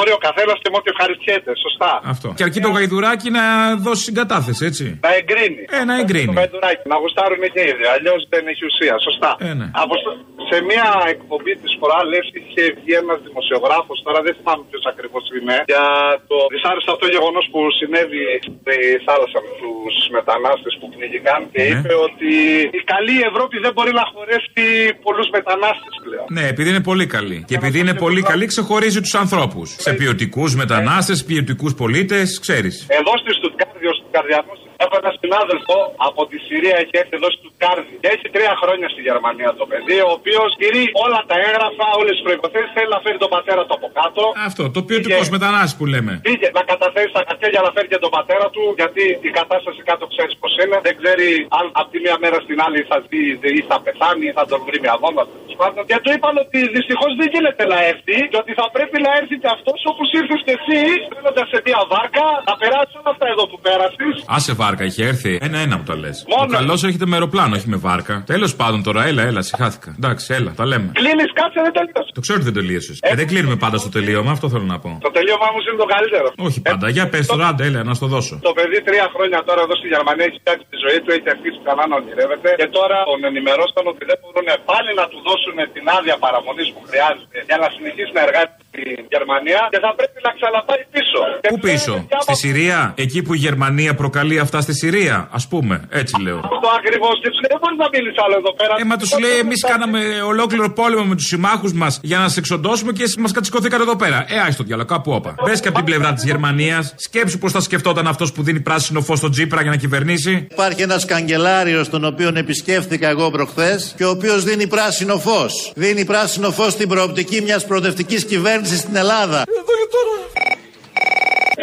μπορεί ο καθένας και με ό,τι ευχαριστιέται, σωστά. Αυτό. Και αρκεί το γαϊδουράκι να δώσει συγκατάθεση, έτσι. Να εγκρίνει. Ε, να εγκρίνει. Το γαϊδουράκι, να γουστάρουν και οι ίδιοι. Αλλιώς δεν έχει ουσία, σωστά. Ε, ναι. Από στο- σε μια εκπομπή της προάλλε είχε βγει ένας δημοσιογράφος, τώρα δεν θυμάμαι ποιος ακριβώς είναι, για το δυσάρεστο αυτό γεγονός που συνέβη στη θάλασσα με τους μετανάστες που πνίγηκαν και Ναι. είπε ότι η καλή Ευρώπη δεν μπορεί να χωρέσει πολλούς μετανάστες πλέον. Ναι, επειδή είναι πολύ καλή. Και επειδή είναι πολύ καλή, ξεχωρίζει τους ανθρώπους. Σε ποιοτικούς μετανάστες, ποιοτικούς πολίτες, ξέρεις. Εδώ στη Στουτκάρδη, ο Στουτκαρδιανός, έχω ένα συνάδελφο από τη Συρία, έχει έρθει εδώ στη Στουτκάρδη. Και έχει τρία χρόνια στη Γερμανία το παιδί, ο οποίος τηρεί όλα τα έγγραφα, όλες τις προποθέσει, θέλει να φέρει τον πατέρα του από κάτω. Αυτό, το ποιοτικό μετανάστη που λέμε. Πήγε να καταθέσει τα χαρτιά για να φέρει και τον πατέρα του, γιατί η κατάσταση κάτω ξέρεις πώς είναι. Δεν ξέρει αν από τη μία μέρα στην άλλη θα ζει ή θα πεθάνει ή θα τον βρει μια βόμβα. τέλος πάντων. Και του είπαν ότι δυστυχώς δεν γίνεται να έρθει και ότι θα πρέπει να έρθει και αυτός όπως ήρθες και εσύ, μπαίνοντα σε μια βάρκα, να περάσει όλα αυτά εδώ που πέρασες. Άσε βάρκα, είχε έρθει. Ένα-ένα που τα λες. Μόνο. Ο καλός έρχεται με αεροπλάνο, όχι με βάρκα. Τέλος πάντων τώρα, έλα, έλα, συχάθηκα. Εντάξει, έλα, τα λέμε. Κλείνεις, κάτσε, δεν τελείωσε. Το ξέρω ότι δεν τελείωσες. Ε, δεν κλείνουμε πάντα στο τελείωμα, αυτό θέλω να πω. Το τελείωμά μου είναι το καλύτερο. Όχι πάντα. Για πες τώρα, άντε, έλα, να στο δώσω. Το παιδί τρία χρόνια τώρα εδώ στη Γερμανία έχει κάνει τη ζωή του, έχει αρχίσει καλά να ονειρεύεται και τώρα τον ενημερώσαν ότι δεν μπορούν πάλι να του δώσουν την άδεια παραμονής που χρειάζεται για να συνεχίσει να εργάζεται στη Γερμανία και θα πρέπει να ξαναπάει πίσω. Πού πίσω, στη Συρία, εκεί που η Γερμανία προκαλεί αυτά στη Συρία, ας πούμε. Έτσι λέω. Αυτό ακριβώς και τους λέει: Δεν μπορείς να μείνεις άλλο εδώ πέρα. Ε, μα τους λέει, εμείς κάναμε ολόκληρο πόλεμο με τους συμμάχους μας για να σε εξοντώσουμε και μας κατσικώθηκαν εδώ πέρα. Ε, άιστο διάλογο, κάπου όπα. Μπε και από την πλευρά της Γερμανίας, σκέψου πώς θα σκεφτόταν αυτός που δίνει πράσινο φως στον Τζίπρα για να κυβερνήσει. Υπάρχει ένας καγκελάριος τον οποίο επισκέφθηκα εγώ προχθές και ο οποίος δίνει πράσινο φως. Δίνει πράσινο φως στην προοπτική μιας προοδευτικής κυβέρνησης στην Ελλάδα.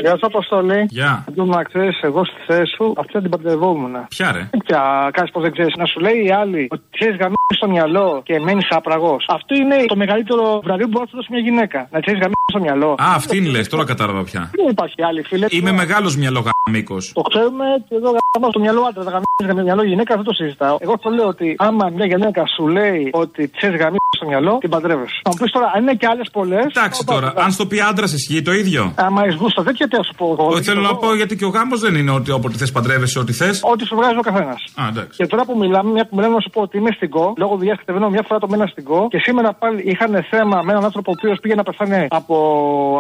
Γεια σου, Αποστολή. Γεια. Του να ξέρεις, εγώ στη θέση σου, αυτή θα την παντρευόμουν. Ποια ρε; Πια, κάνεις πως δεν ξέρεις. Να σου λέει η άλλη ότι ξέρεις γαμίσει στο μυαλό και μένεις άπραγος. Αυτό είναι το μεγαλύτερο βραβείο που μπορεί να σου δώσει μια γυναίκα. Να ξέρεις γαμίσει στο μυαλό. Α, αυτήν λες, τώρα κατάλαβα πια. Δεν υπάρχει άλλη, φίλε. Είμαι μεγάλος μυαλό γαμίκος. Το ξέρουμε και εδώ γαμάμε στο μυαλό άντρα. Τα γαμίσεις με μυαλό γυναίκα δεν το συζητάω. Εγώ το λέω ότι άμα μια γυναίκα σου λέει ότι ξέρεις γαμίσει στο μυαλό, την παντρεύεσαι. Θα μου πεις τώρα, αν είναι και άλλες πολλές. Εντάξει τώρα, αν στο πει άντρας ισχύει το ίδιο; Άμα ει γούστο τέτοια, τι θα σου πω εγώ. Όχι, θέλω να πω γιατί και ο γάμος δεν είναι ότι όποτε θες παντρεύεσαι ό,τι θες. Ό,τι σου βγάζει ο καθένας. Α, εντάξει. Και τώρα που μιλάμε, μια που μιλάμε να σου πω ότι είμαι στην ΚΟ, λόγω δουλειάς κατεβαίνω μια φορά το μήνα στην ΚΟ και σήμερα πάλι είχαν θέμα με έναν άνθρωπο ο οποίος πήγε να πεθάνει από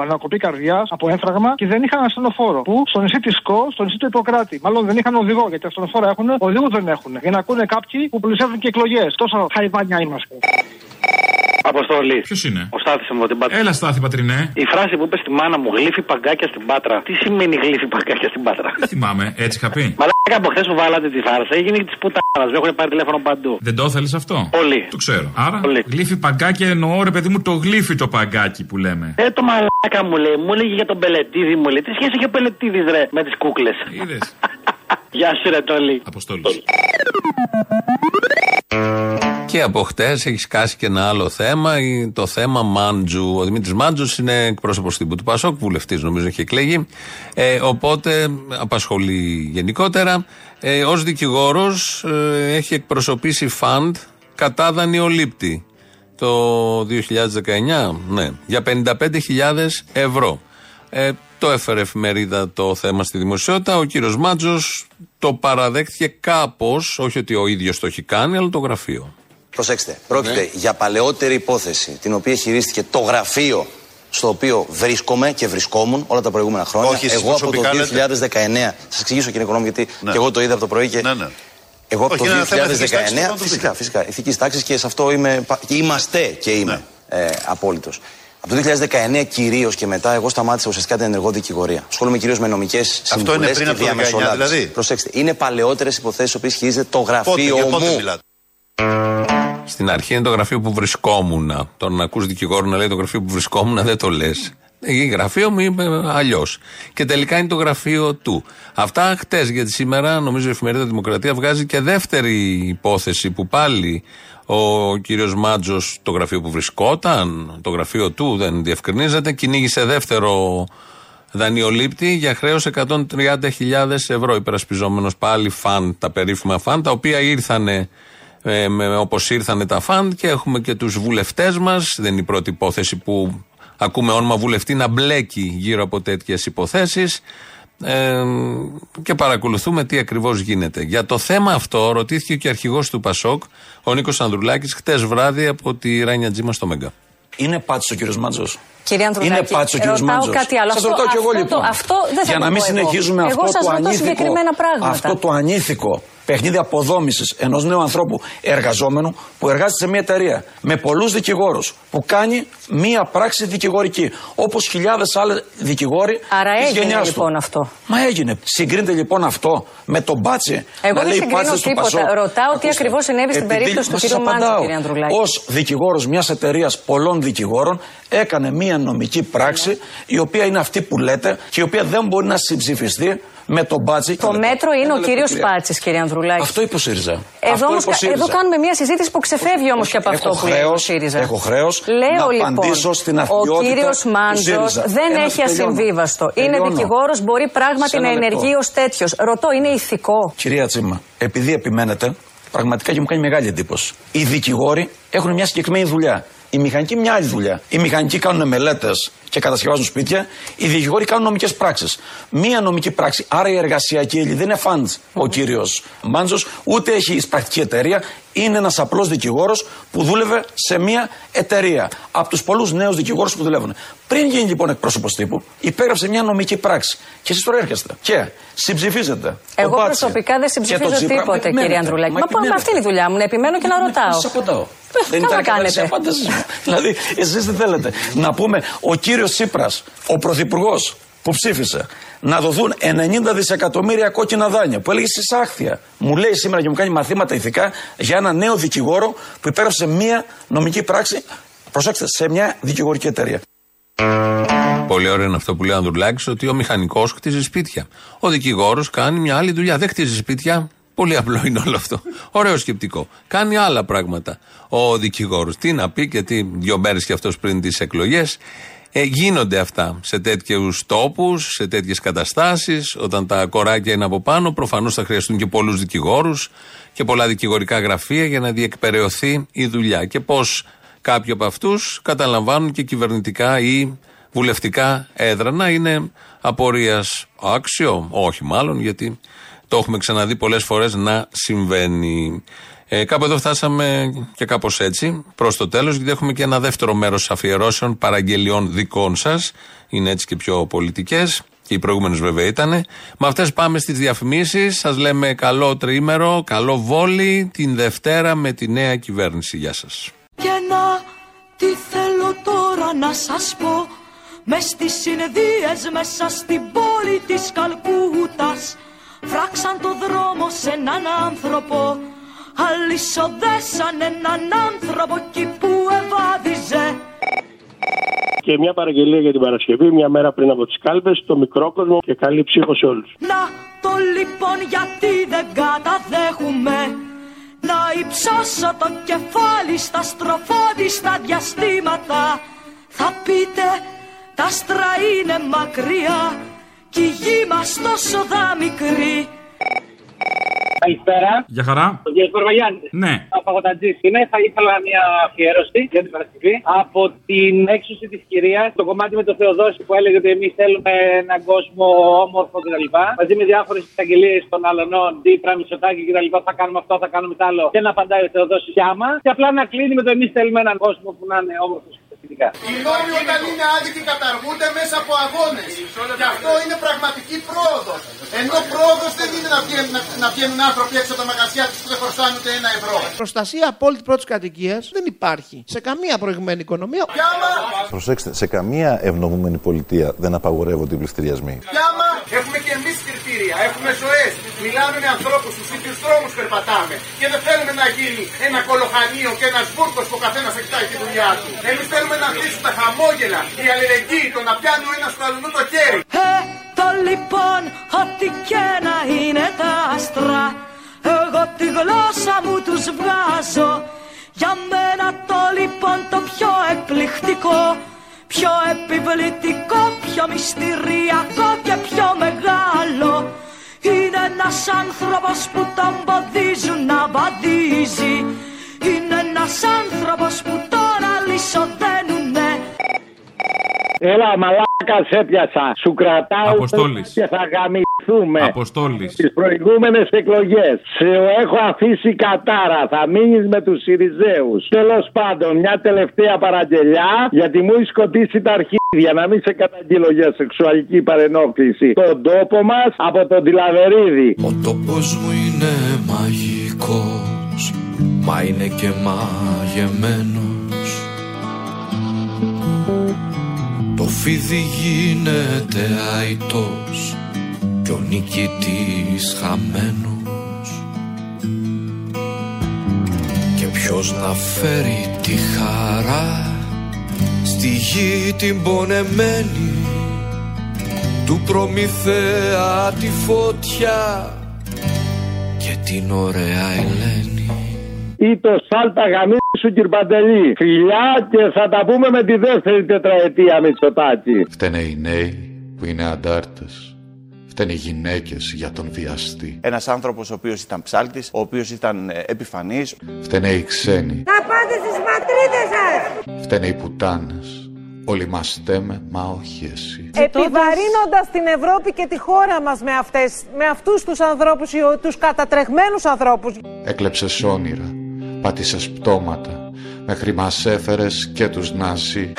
ανακοπή καρδιάς, από έμφραγμα και δεν είχαν ασθενοφόρο. Που στο νησί της ΚΟ, στο νησί του Ιπποκράτη. Μάλλον δεν είχαν οδηγό γιατί ασθενοφόρα έχουν, οδηγού δεν έχουν. Για να ακούνε κάποιοι που πλησιάζουν και εκλογές. Τόσο χαϊβάνια είμαστε. Αποστολή. Ποιος είναι; Ο Στάθης μου την Πάτρα. Έλα, Στάθη Πατρινέ. Η φράση που είπε στη μάνα μου, γλύφει παγκάκια στην Πάτρα. Τι σημαίνει γλύφει παγκάκια στην Πάτρα. Δεν θυμάμαι, έτσι είχα πει. Μαλάκα από χθες που βάλατε τη φάρσα έγινε της πουτάρα. Με έχουν πάρει τηλέφωνο παντού. Δεν το ήθελε αυτό; Πολύ. Το ξέρω. Άρα, γλύφει παγκάκι εννοώ ρε παιδί μου το γλύφει το παγκάκι που λέμε. Ε, το μαλάκα μου λέει, μου έλεγε για τον Πελετίδη μου λέει. Τι σχέση έχει ο Πελετίδης ρε με τις κούκλες; Είδες. Γεια σου ρε Τόλι. Αποστόλης. Και από χτες έχει σκάσει και ένα άλλο θέμα, η- το θέμα Μάντζου. Ο Δημήτρης Μάντζους είναι εκπρόσωπος τύπου του Πασόκ, βουλευτής νομίζω έχει εκλεγεί. Ε, οπότε απασχολεί γενικότερα. Ε, Ω δικηγόρος έχει εκπροσωπήσει φαντ κατά δανειολήπτη το 2019, ναι, για 55.000 ευρώ. Ε, το έφερε εφημερίδα το θέμα στη δημοσιότητα. Ο κύριος Μάντζος το παραδέχτηκε κάπως, όχι ότι ο ίδιος το έχει κάνει, αλλά το γραφείο. Προσέξτε, πρόκειται για παλαιότερη υπόθεση την οποία χειρίστηκε το γραφείο στο οποίο βρίσκομαι και βρισκόμουν όλα τα προηγούμενα χρόνια. Όχι, εσείς εγώ από το προσωπικά λέτε. 2019, σας εξηγήσω κύριε Οικονόμη, γιατί Ναι. και εγώ το είδα από το πρωί και. Ναι, ναι. Εγώ από Όχι, το είναι ένα θέμα ηθικής τάξης, 2019. το Φυσικά, φυσικά. Ηθική τάξης και σε αυτό είμαι, πα- και είμαστε και είμαι Ναι. ε, απόλυτος. Από το 2019 κυρίως και μετά, εγώ σταμάτησα ουσιαστικά την ενεργό δικηγορία. Ασχολούμαι κυρίως με νομικές συμβουλέ είναι πριν και από το 19 διαμεσολάβηση. δηλαδή; Προσέξτε, είναι παλαιότερες υποθέσεις που χειρίζεται το γραφείο Πότε, για πότε μου. μιλάτε; Στην αρχή είναι το γραφείο που βρισκόμουν. Τώρα να ακούς δικηγόρο να λέει το γραφείο που βρισκόμουν δεν το λες. Η γραφείο μου είμαι αλλιώς. Και τελικά είναι το γραφείο του. Αυτά χτες, γιατί σήμερα νομίζω η εφημερίδα Δημοκρατία βγάζει και δεύτερη υπόθεση που πάλι ο κύριος Μάτζος το γραφείο που βρισκόταν, το γραφείο του δεν διευκρινίζεται, κυνήγησε δεύτερο δανειολήπτη για χρέος 130.000 ευρώ. Υπερασπιζόμενος πάλι φαν, τα περίφημα φαν, τα οποία ήρθανε ε, με, όπως ήρθανε τα φαν και έχουμε και τους βουλευτές μας, δεν είναι η πρώτη υπόθεση που ακούμε όνομα βουλευτή να μπλέκει γύρω από τέτοιες υποθέσεις ε, και παρακολουθούμε τι ακριβώς γίνεται. Για το θέμα αυτό ρωτήθηκε και ο αρχηγός του Πασόκ, ο Νίκος Ανδρουλάκης, χτες βράδυ από τη Ράνια Τζίμα στο Μέγκα. Είναι πάτσο ο κύριος Μάτζο. Κύριε Ανδρουλάκη, Είναι πάτσο ο κύριος ρωτάω Μάτζο. κάτι άλλο. Σα Αυτό- ρωτάω κι εγώ αυτό λοιπόν. το- αυτό δεν θα Για το να μην πω εγώ. συνεχίζουμε Εγώ αυτό σας το ρωτώ ανήθικο. συγκεκριμένα πράγματα. Αυτό το ανήθικο παιχνίδι αποδόμησης ενός νέου ανθρώπου εργαζόμενου που εργάζεται σε μια εταιρεία με πολλούς δικηγόρους που κάνει μία πράξη δικηγορική. Όπως χιλιάδες άλλοι δικηγόροι Άρα της έγινε γενιάς του. λοιπόν αυτό. Μα έγινε. Συγκρίνεται λοιπόν αυτό με τον μπάτσι. Εγώ να δεν λέει συγκρίνω πάτσες του τίποτα. Πασόκ. Ρωτάω τι Ακούστε, ακριβώς συνέβη στην επειδή- περίπτωση του μας σας κύριου Μάντζου, απαντάω. κύριε Ανδρουλάκη. Ως δικηγόρος μιας εταιρείας πολλών δικηγόρων έκανε μια νομική πράξη η οποία είναι αυτή που λέτε και η οποία δεν μπορεί να συμψηφιστεί με τον μπάτσι. Το μέτρο είναι ο κύριος Πάτσης, κύριε Ανδρουλάκη. Αυτό είπε ο ΣΥΡΙΖΑ. Εδώ, Αυτό όμως, είπε ο ΣΥΡΙΖΑ. εδώ κάνουμε μια συζήτηση που ξεφεύγει όμως και από αυτό έχω που λέει ο χρέος, ΣΥΡΙΖΑ. έχω χρέος Λέω να λοιπόν, απαντήσω στην ο αθλειότητα κύριος του Μάντζος ΣΥΡΙΖΑ. δεν Ένα έχει τελειώνω. ασυμβίβαστο. Είναι Τελειώνω. δικηγόρος, μπορεί πράγματι Σε να ένα ενεργεί λεπτό. ω τέτοιος. Ρωτώ, είναι ηθικό; Κυρία Τσίμα, επειδή επιμένετε, πραγματικά και μου κάνει μεγάλη εντύπωση. Οι δικηγόροι έχουν μια συγκεκριμένη δουλειά. Οι μηχανικοί μια άλλη δουλειά. Οι μηχανικοί κάνουν μελέτες και κατασκευάζουν σπίτια. Οι δικηγόροι κάνουν νομικές πράξεις. Μία νομική πράξη, άρα η εργασιακή έλλη δεν είναι φαντς ο κύριος Μάντζος, ούτε έχει εισπρακτική εταιρεία. Είναι ένας απλός δικηγόρος που δούλευε σε μία εταιρεία. Από τους πολλούς νέους δικηγόρους που δουλεύουν. Πριν γίνει λοιπόν εκπρόσωπος τύπου, υπέγραψε μια νομική πράξη. Και εσείς τώρα έρχεστε. Και συμψηφίζετε. Εγώ τον Μπάτση προσωπικά δεν και συμψηφίζω τον Τσίπρα. Μα τίποτε, επιμένετε. κύριε Ανδρουλάκη. Μα Μα, μα επιμένετε. αυτή είναι η δουλειά μου, να επιμένω και να ρωτάω. Σα απαντάω. Δεν καλά ήταν κανένα κάνετε. απάντηση μου. δηλαδή, εσείς τι θέλετε. Να πούμε, ο κύριος Τσίπρας, ο πρωθυπουργός που ψήφισε, να δοθούν 90 δισεκατομμύρια κόκκινα δάνεια που έλεγε συσάχθεια. Μου λέει σήμερα και μου κάνει μαθήματα ηθικά για ένα νέο δικηγόρο που υπέγραψε μία νομική πράξη. Προσέξτε, σε μια δικηγορική εταιρεία. Πολύ ωραίο είναι αυτό που λέει ο Ανδρουλάκης, ότι ο μηχανικός χτίζει σπίτια. Ο δικηγόρος κάνει μια άλλη δουλειά. Δεν χτίζει σπίτια. Πολύ απλό είναι όλο αυτό. Ωραίο σκεπτικό. Κάνει άλλα πράγματα ο δικηγόρος. Τι να πει και τι, δύο μέρες και αυτός πριν τις εκλογές. Ε, γίνονται αυτά σε τέτοιους τόπους, σε τέτοιες καταστάσεις. Όταν τα κοράκια είναι από πάνω, προφανώς θα χρειαστούν και πολλούς δικηγόρους και πολλά δικηγορικά γραφεία για να διεκπαιρεωθεί η δουλειά. Και πώς κάποιοι από αυτούς καταλαμβάνουν και κυβερνητικά ή βουλευτικά έδρανα. Είναι απορίας άξιο, όχι μάλλον, γιατί το έχουμε ξαναδεί πολλές φορές να συμβαίνει. Ε, κάπου εδώ φτάσαμε και κάπως έτσι προς το τέλος, γιατί έχουμε και ένα δεύτερο μέρος αφιερώσεων παραγγελιών δικών σας. Είναι έτσι και πιο πολιτικές. Και οι προηγούμενες βέβαια ήταν. Με αυτές πάμε στις διαφημίσεις. Σας λέμε καλό τριήμερο, καλό βόλι την Δευτέρα με τη νέα κυβέρνηση. Γεια σας. Και να τι θέλω τώρα να σας πω μες στις συνεδρίες μέσα στην πόλη της Καλκούτας Φράξαν το δρόμο σε έναν άνθρωπο Αλυσοδέσαν έναν άνθρωπο εκεί που ευάδιζε Και μια παραγγελία για την Παρασκευή, μια μέρα πριν από τις κάλπες, το μικρό κόσμο και καλή ψύχο σε όλους. Να το λοιπόν γιατί δεν καταδέχουμε. Να υψώσω το κεφάλι στα στροφόδιστα διαστήματα. Θα πείτε τα άστρα είναι μακριά Κι η γη μας τόσο δα μικρή Καλησπέρα. Για χαρά. Ο κ. Κορβαγιάννης. Ναι. Ο Παγωτατζή είναι. Θα ήθελα μια αφιέρωση για την Παρασκευή από την έξωση της κυρίας, το κομμάτι με το Θεοδόση που έλεγε ότι εμείς θέλουμε έναν κόσμο όμορφο κτλ. Μαζί με διάφορες εισαγγελίες των αλωνών, Δίπρα, Μισοτάκη κτλ. Θα κάνουμε αυτό, θα κάνουμε τ' άλλο. Και να απαντάει ο Θεοδόσης πιάμα. Και απλά να κλείνει με το εμείς θέλουμε έναν κόσμο που να είναι όμορφος και πολιτικά. Οι νόμοι όταν είναι άδικοι καταργούνται μέσα από αγώνες. Και αυτό είναι πραγματική πρόοδος. Ενώ πρόοδος δεν είναι να βγαίνουν, να, να βγαίνουν άνθρωποι έξω από τα μαγαζιά τους που δεν χρωστάνε ούτε ένα ευρώ. Προστασία απόλυτη πρώτης κατοικίας δεν υπάρχει σε καμία προηγμένη οικονομία. Και άμα, Προσέξτε, σε καμία ευνομούμενη πολιτεία δεν απαγορεύονται οι πληστηριασμοί. και άμα έχουμε και εμείς κριτήρια, έχουμε ζωές. Μιλάμε με ανθρώπους, στους ίδιους δρόμους περπατάμε. Και δεν θέλουμε να γίνει ένα κολοχανίο και ένας βούρκος που ο καθένας εκτάει τη δουλειά του. Εμείς θέλουμε να αφήσουμε τα χαμόγελα, η αλληλεγγύη, το να πιάνει ο ένας του αλλού το χέρι. Ε, το λοιπόν, ό,τι και να είναι τα άστρα Εγώ τη γλώσσα μου τους βγάζω Για μένα το λοιπόν το πιο εκπληκτικό Πιο επιβλητικό, πιο μυστηριακό και πιο μεγάλο Είναι ένας άνθρωπος που τον ποδίζουν να βαδίζει Είναι ένας άνθρωπος που τον αλυσοδένουνε Έλα, μαλάκα σε πιασα. Σου κρατάω Αποστόλης. και θα γαμηθούμε. Αποστόλης. Στις προηγούμενες εκλογές. Σε έχω αφήσει κατάρα. Θα μείνεις με τους Σιριζέους. Τέλος πάντων, μια τελευταία παραγγελιά γιατί μου έχει σκοτήσει τα αρχίδια. Να μην σε καταγγείλω για σεξουαλική παρενόχληση. Τον τόπο μας από τον Τιλαβερίδη. Ο τόπος μου είναι μαγικός Μα είναι και μαγεμένος Το φίδι γίνεται αητός Κι ο νικητής χαμένος Και ποιος να φέρει τη χαρά Στη γη την πονεμένη Του Προμηθέα τη φωτιά και την ωραία Ελένη. Ή το σάλτα γαμίσου κυρπαντελή. Φιλιά και θα τα πούμε με τη δεύτερη τετραετία Μητσοτάκη. Φταίνε οι νέοι που είναι αντάρτες. Φταίνε οι γυναίκες για τον βιαστή. Ένας άνθρωπος ο οποίος ήταν ψάλτης, ο οποίος ήταν επιφανής. Φταίνε οι ξένοι. Να πάτε στις πατρίδες σας! Φταίνε οι πουτάνες. Όλοι μας στέμε, μα όχι εσύ. Επιβαρύνοντας την Ευρώπη και τη χώρα μας με, αυτές, με αυτούς τους ανθρώπους, οι- τους κατατρεγμένους ανθρώπους. Έκλεψες όνειρα, πάτησες πτώματα, μέχρι μας έφερες και τους Ναζί.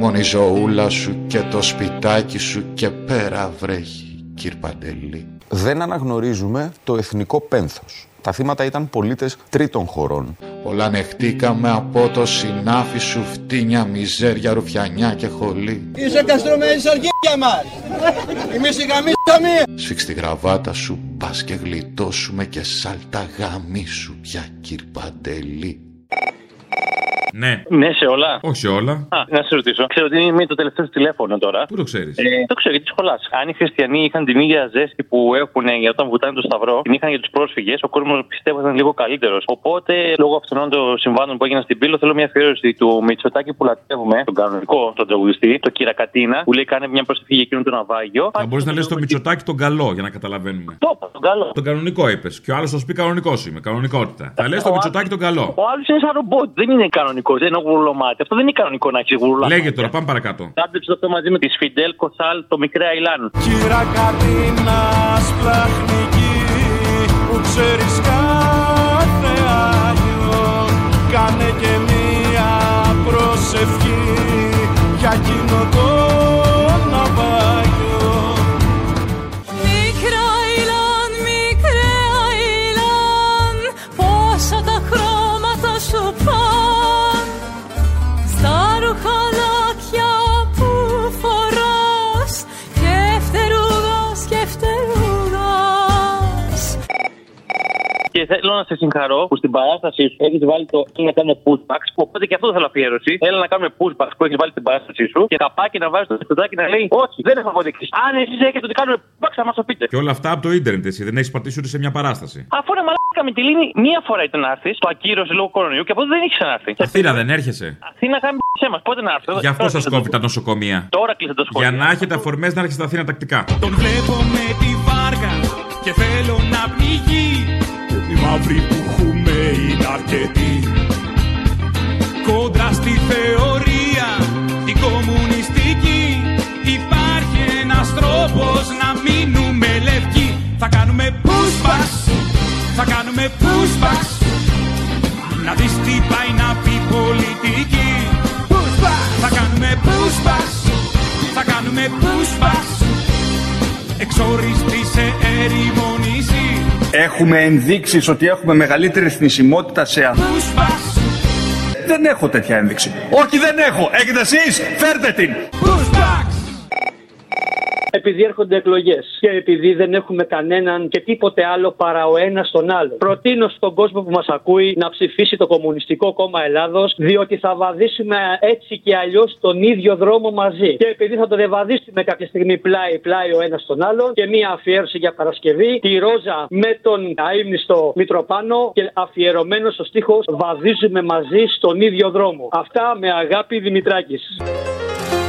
Μόνη η ζωούλα σου και το σπιτάκι σου και πέρα βρέχει, κύρ Παντελή. Δεν αναγνωρίζουμε το εθνικό πένθος. Τα θύματα ήταν πολίτες τρίτων χωρών. Όλα ανεχτήκαμε από το συνάφι σου φτύνια, μιζέρια, ρουφιανιά και χολή. Είσαι καστρωμένης σ' αρχίδια μας. Εμείς οι γαμίσαμε. Σφίξ τη γραβάτα σου, πας και γλιτώσουμε και σάλτα γαμί σου πια, κύρ Παντελή. Ναι. Ναι, σε όλα. Όχι σε όλα. Α, να σε ρωτήσω. Ξέρω ότι είναι το τελευταίο σου τηλέφωνο τώρα. Πού το ξέρεις; Ε, το ξέρω γιατί σχολάς. Αν οι χριστιανοί είχαν την ίδια ζέστη που έχουν για όταν βουτάνε το Σταυρό, την είχαν για τους πρόσφυγες, ο κόσμος πιστεύω ήταν λίγο καλύτερος. Οπότε, λόγω αυτών των συμβάντων που έγιναν στην Πύλο, θέλω μια αφιέρωση του Μητσοτάκη που λατρεύουμε, τον κανονικό, τον τραγουδιστή, το Κυρακατίνα, που λέει κάνε μια προσευχή για εκείνον τον ναυάγιο. Θα μπορείς να λες το Μητσοτάκι τον καλό για να καταλαβαίνουμε. Το είπα, τον καλό. Τον κανονικό είπες. Και ο άλλος θα σου πει κανονικός είμαι. Κανονικότητα. Θα λες το Ο Μητσοτάκι τον καλό. Ο άλλος είναι σαν ρομπότ, δεν είναι κανονικό, δεν είναι γουρλωμάτι. Αυτό δεν είναι κανονικό να έχει γουρλωμάτι. Λέγε τώρα, πάμε παρακάτω. Τάντεψε αυτό μαζί με τη Φιντέλ Κοσάλ, το μικρέ Αιλάν. Κύρα Κατίνα σπλαχνική που ξέρεις κάθε Άγιο κάνε και μία προσευχή για εκείνο το ναυάγιο Και θέλω να σε συγχαρώ που στην παράσταση σου έχεις βάλει το «Έλα να κάνουμε pushbacks. Οπότε και αυτό θέλω αφιέρωση. Έλα να κάνουμε pushbacks που έχεις βάλει στην παράστασή σου. Και καπάκι να βάζει το σπιτάκι να λέει Όχι, δεν έχω αποδείξει. Αν εσείς έχετε ότι κάνουμε pushbacks, θα μας το πείτε. Και όλα αυτά από το ίντερνετ εσύ. Δεν έχεις πατήσει ούτε σε μια παράσταση. Αφού είναι μαλάκα με τη λύνη, μία φορά ήταν να έρθεις, το ακύρωσε λόγω κορονοϊού και από τότε δεν έχεις ξανάρθει. Αθήνα δεν έρχεσαι; Αθήνα κάνει σε μας, πότε να έρθει. Γι' αυτό σας κόβει τα νοσοκομεία. Τώρα κλείσε το σχολείο. Για να έχετε αφορμές να έρχεστε στα Αθήνα τακτικά. Τον βλέπω με τη βάργα και θέλω να πνιγεί Η μαύρη που έχουμε είναι αρκετή. Κόντρα στη θεωρία, την κομμουνιστική. Υπάρχει ένας τρόπος να μείνουμε λευκοί. Θα κάνουμε pushbacks, θα κάνουμε pushbacks Να δεις τι πάει να πει πολιτική. Θα κάνουμε pushback Θα κάνουμε pushback Εξοριστή σε ερημονήσει Έχουμε ενδείξεις ότι έχουμε μεγαλύτερη θνησιμότητα σε ανθρώπους. Δεν έχω τέτοια ένδειξη. Όχι δεν έχω. Έχετε εσείς; Φέρτε την. Επειδή έρχονται εκλογές και επειδή δεν έχουμε κανέναν και τίποτε άλλο παρά ο ένας τον άλλο. Προτείνω στον κόσμο που μας ακούει να ψηφίσει το Κομμουνιστικό Κόμμα Ελλάδος, διότι θα βαδίσουμε έτσι και αλλιώς τον ίδιο δρόμο μαζί. Και επειδή θα το διαβαδίσουμε κάποια στιγμή πλάι-πλάι ο ένας τον άλλον και μία αφιέρωση για Παρασκευή, τη Ρόζα με τον αείμνηστο Μητροπάνο και αφιερωμένο στο στίχο Βαδίζουμε μαζί στον ίδιο δρόμο. Αυτά με αγάπη Δημητράκης.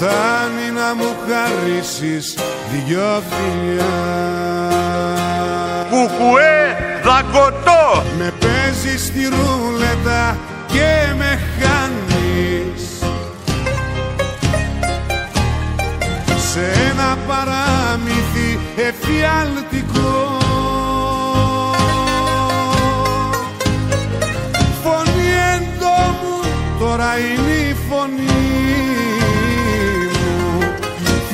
Φτάνει να μου χαρίσεις δυο φιλιά. Κουκουέ δαγκωτό! Με παίζεις στη ρούλετα και με χάνεις. Σε ένα παράμυθι εφιαλτικό Φωνή εντόμου τώρα είναι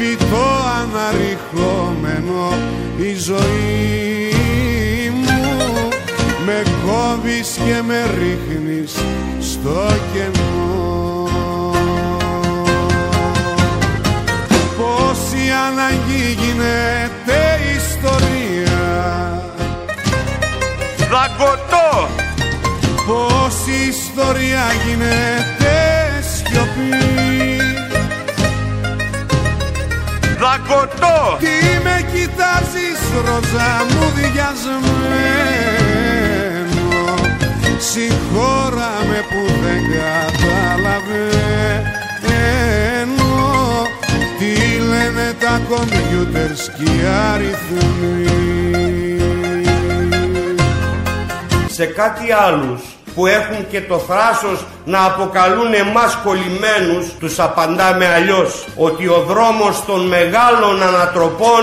φυτό αναρριχόμενο η ζωή μου με κόβεις και με ρίχνεις στο κενό. Πόση αναγκή γίνεται ιστορία. Δαγκωτό. Πόση ιστορία γίνεται σιωπή Δαγκωτό Τι με κοιτάζεις ροζά μου διασμένο Συγχώρα με που δεν καταλαβαίνω. Τι λένε τα κομπιούτερς και οι αριθμοί. Σε κάτι άλλους που έχουν και το θράσος να αποκαλούν εμάς κολλημένους τους απαντάμε αλλιώς ότι ο δρόμος των μεγάλων ανατροπών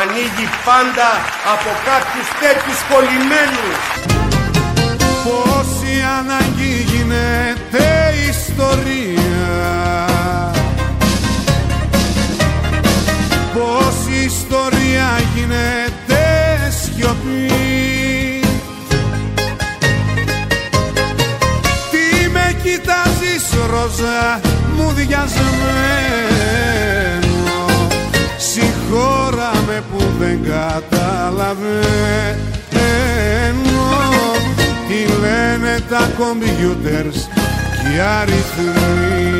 ανοίγει πάντα από κάποιους τέτοιους κολλημένους. Πόση ανάγκη γίνεται ιστορία. Πόση ιστορία γίνεται σιωπή ροζά μου διασμένο. Συγχώρα με που δεν καταλαβαίνω. Τι λένε τα κομπιούτερς και οι αριθμοί